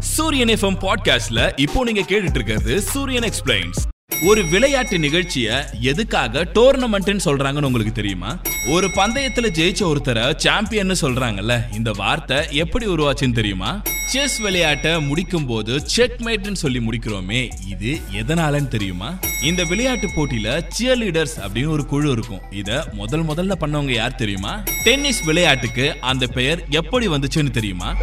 சூரியன் எஃப்எம் பாட்காஸ்ட்ல இப்போ நீங்க கேட்டுட்டு இருக்கிறது சூரியன் எக்ஸ்பிளைன்ஸ் ஒரு விளையாட்டு நிகழ்ச்சிய எதுக்காக டோர்னமெண்ட்னு சொல்றாங்கன்னு உங்களுக்கு தெரியுமா? ஒரு பந்தயத்துல ஜெயிச்ச ஒருத்தரை சாம்பியன் சொல்றாங்கல்ல இந்த வார்த்தை எப்படி உருவாச்சுன்னு தெரியுமா? செஸ் விளையாட்டை முடிக்கும் போது செக்மேட்னு சொல்லி முடிக்கிறோமே இது எதனாலன்னு தெரியுமா? இந்த விளையாட்டு போட்டியில சியர் லீடர்ஸ் அப்படின்னு ஒரு குழு இருக்கும். இத முதல் முதல்ல பண்ணவங்க யார் தெரியுமா? டென்னிஸ் விளையாட்டுக்கு அந்த பெயர் எப்படி வந்துச்சுன்னு தெரியுமா?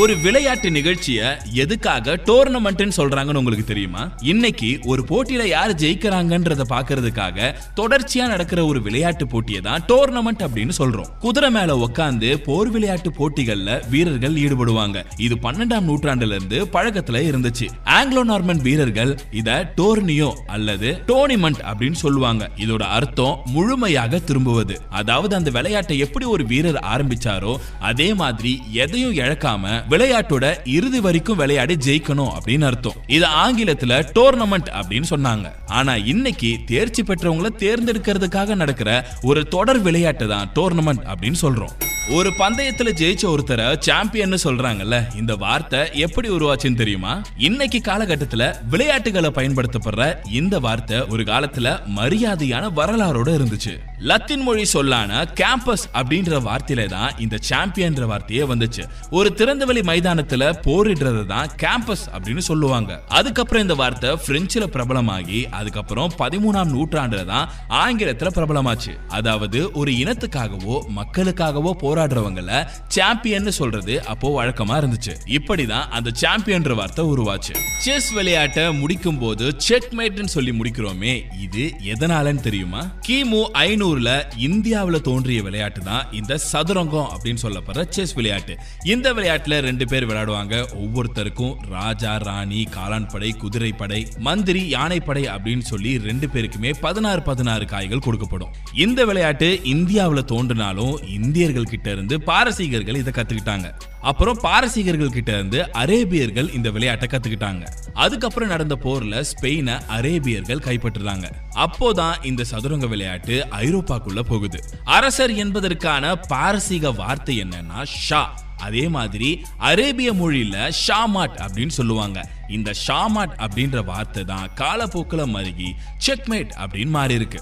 ஒரு விளையாட்டு நிகழ்ச்சிய எதுக்காக டோர்னமெண்ட்னு சொல்றாங்கன்னு உங்களுக்கு தெரியுமா? இன்னைக்கு ஒரு போட்டியில யார் ஜெயிக்கிறாங்கன்றத பாக்குறதுக்காக தொடர்ச்சியா நடக்கிற ஒரு விளையாட்டு போட்டியை தான் டோர்னமெண்ட் அப்படின்னு சொல்றோம். குதிரை மேல உட்காந்து போர் விளையாட்டு போட்டிகள்ல வீரர்கள் ஈடுபடுவாங்க. இது பன்னெண்டாம் நூற்றாண்டுல இருந்து பழக்கத்துல இருந்துச்சு. ஆங்கிலோ நார்மன் வீரர்கள் இத டோர்னியோ அல்லது டோர்னிமெண்ட் அப்படின்னு சொல்லுவாங்க. இதோட அர்த்தம் முழுமையாக திரும்புவது. அதாவது அந்த விளையாட்டை எப்படி ஒரு வீரர் ஆரம்பிச்சாரோ அதே மாதிரி எதையும் இழக்காம விளையாட்டோட இறுதி வரைக்கும் விளையாடி ஜெயிக்கணும் அப்படின்னு அர்த்தம். இது ஆங்கிலத்துல டோர்னமெண்ட் அப்படின்னு சொன்னாங்க. ஆனா இன்னைக்கு தேர்ச்சி பெற்றவங்களை தேர்ந்தெடுக்கிறதுக்காக நடக்கிற ஒரு தொடர் விளையாட்டு தான் டோர்னமெண்ட் அப்படின்னு சொல்றோம். ஒரு பந்தயத்துல ஜெயிச்ச ஒருத்தரை சாம்பியன் சொல்றாங்கல்ல இந்த வார்த்தை எப்படி உருவாச்சுன்னு தெரியுமா? இன்னைக்கு காலகட்டத்துல விளையாட்டுகளை பயன்படுத்தப்படுற இந்த வார்த்தை ஒரு காலத்துல மரியாதையான வரலாறோட இருந்துச்சு. லத்தின் மொழி சொல்லான கேம்பஸ் அப்படின்ற வார்த்தையில தான் இந்த சாம்பியன்ற வார்த்தையே வந்துச்சு. ஒரு திறந்தவெளி மைதானத்துல போரிடுறது தான் கேம்பஸ் அப்படின்னு சொல்லுவாங்க. அதுக்கப்புறம் இந்த வார்த்தை பிரெஞ்சுல பிரபலமாகி அதுக்கப்புறம் பதிமூணாம் நூற்றாண்டுல தான் ஆங்கிலத்துல பிரபலமாச்சு. அதாவது ஒரு இனத்துக்காகவோ மக்களுக்காகவோ போராடுறவங்கள சாம்பியன் சொல்றது அப்போ வழக்கமா இருந்துச்சு. இப்படிதான் அந்த சாம்பியன்ற வார்த்தை உருவாச்சு. செஸ் விளையாட்டை முடிக்கும் போது செக் மேட்னு சொல்லி முடிக்கிறோமே இது எதனாலன்னு தெரியுமா? கிமு ஐநூறுல இந்தியாவில் தோன்றிய விளையாட்டு தான் இந்த சதுரங்கம் அப்படின்னு சொல்லப்படுற செஸ் விளையாட்டு. இந்த விளையாட்டுல ரெண்டு பேர் விளையாடுவாங்க. ஒவ்வொருத்தருக்கும் ராஜா ராணி காளான் படை குதிரை படை மந்திரி யானைப்படை அப்படின்னு சொல்லி ரெண்டு பேருக்குமே பதினாறு பதினாறு காய்கள் கொடுக்கப்படும். இந்த விளையாட்டு இந்தியாவில் தோன்றினாலும் இந்தியர்கள் கிட்ட இருந்து பாரசீகர்கள் இதை கத்துக்கிட்டாங்க. அப்புறம் பாரசீகர்கள் கிட்ட இருந்து அரேபியர்கள் இந்த விளையாட்டை கத்துக்கிட்டாங்க. அதுக்கப்புறம் நடந்த போர்ல ஸ்பெயினை அரேபியர்கள் கைப்பற்றுறாங்க. அப்போதான் இந்த சதுரங்க விளையாட்டு ஐரோப்பாக்குள்ள போகுது. அரசர் என்பதற்கான பாரசீக வார்த்தை என்னன்னா ஷா. அதே மாதிரி அரேபிய மொழியில ஷாமாட் அப்படின்னு சொல்லுவாங்க. இந்த ஷாமாட் அப்படின்ற வார்த்தை தான் காலப்போக்கில் மருகி செக்மேட் அப்படின்னு மாறி இருக்கு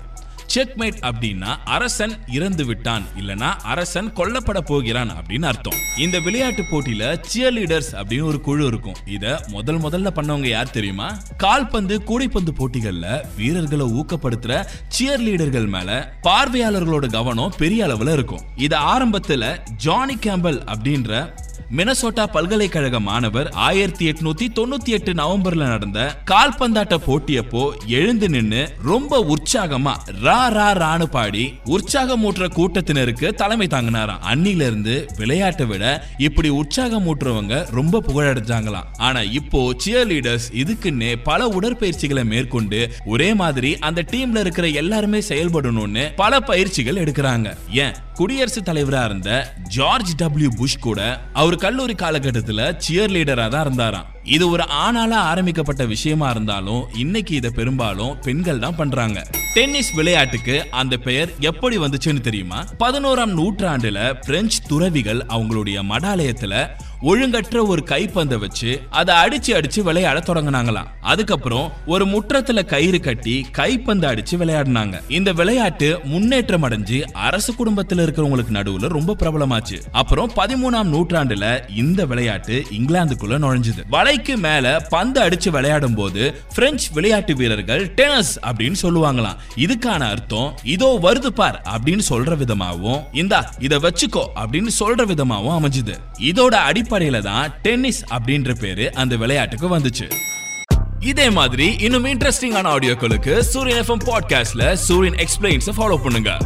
செக்மேட் அப்படின்னா அரசன் இறந்து விட்டான் இல்லனா அரசன் கொல்லப்பட போகிறான் அப்படின்னு அர்த்தம். இந்த விளையாட்டு போட்டியில சியர் லீடர்ஸ் அப்படின்னு ஒரு குழு இருக்கும். இத முதல் முதல்ல பண்ணவங்க யார் தெரியுமா? கால்பந்து கூடைப்பந்து போட்டிகள்ல வீரர்களை ஊக்கப்படுத்துற சியர் லீடர்கள் மேல பார்வையாளர்களோட கவனம் பெரிய அளவுல இருக்கும். இத ஆரம்பத்துல ஜானி கேம்பல் அப்படின்ற மினசோட்டா பல்கலைக்கழக மாணவர் ஆயிரத்தி எட்நூத்தி தொண்ணூத்தி எட்டு நவம்பர்ல நடந்த கால்பந்தாட்ட போட்டியப்போ எழுந்து நின்னு ரொம்ப உற்சாகமா ரா ரா ரானு பாடி உற்சாகமூட்டுற கூட்டத்தினருக்கு தலைமை தாங்கினாராம். அன்னில இருந்து விளையாட்டை விட இப்படி உற்சாகமூட்டுறவங்க ரொம்ப புகழடைஞ்சாங்களாம் ஆனா இப்போ சியர் லீடர்ஸ் இதுக்குன்னே பல உடற்பயிற்சிகளை மேற்கொண்டு ஒரே மாதிரி அந்த டீம்ல இருக்கிற எல்லாருமே செயல்படணும்னு பல பயிற்சிகள் எடுக்கிறாங்க. ஏன்? குடியரசுத் தலைவரா இருந்த ஜார்ஜ் டபிள்யூ புஷ் கூட அவருக்கு கல்லூரி காலகட்டத்தில் சியர் லீடராக தான் இருந்தாராம். இது ஒரு ஆணால ஆரம்பிக்கப்பட்ட விஷயமா இருந்தாலும் இன்னைக்கு இதை பெரும்பாலும் பெண்கள் தான் பண்றாங்க. டென்னிஸ் விளையாட்டுக்கு அந்த பெயர் எப்படி வந்துச்சுன்னு தெரியுமா? பதினோராம் நூற்றாண்டுல பிரெஞ்சு துறவிகள் அவங்களுடைய மடாலயத்துல ஒழுங்கற்ற ஒரு கைப்பந்தை வச்சு அதை அடிச்சு அடிச்சு விளையாட தொடங்கினாங்களாம். அதுக்கப்புறம் ஒரு முற்றத்துல கயிறு கட்டி கைப்பந்து அடிச்சு விளையாடினாங்க. இந்த விளையாட்டு முன்னேற்றம் அடைஞ்சு அரசு குடும்பத்தில் இருக்கிறவங்களுக்கு நடுவுல ரொம்ப பிரபலமாச்சு. அப்புறம் பதிமூணாம் நூற்றாண்டுல இந்த விளையாட்டு இங்கிலாந்துக்குள்ள நுழைஞ்சது. வலைக்கு மேல பந்து அடிச்சு விளையாடும் போது பிரெஞ்சு விளையாட்டு வீரர்கள் டெனஸ் அப்படின்னு சொல்லுவாங்களாம். இதுக்கான அர்த்தம் இதோ வருது பார் அப்படின்னு சொல்ற விதமாகவும் இந்தா இதை வச்சுக்கோ அப்படின்னு சொல்ற விதமாகவும் அமைஞ்சுது. இதோட அடிப்படையில தான் டென்னிஸ் அப்படின்ற பேரு அந்த விளையாட்டுக்கு வந்துச்சு. இதே மாதிரி இன்னும் இன்ட்ரெஸ்டிங்கான ஆடியோக்களுக்கு சூரியன் எஃப்எம் பாட்காஸ்ட்ல சூரியன் எக்ஸ்பிளைன்ஸ் ஃபாலோ பண்ணுங்க.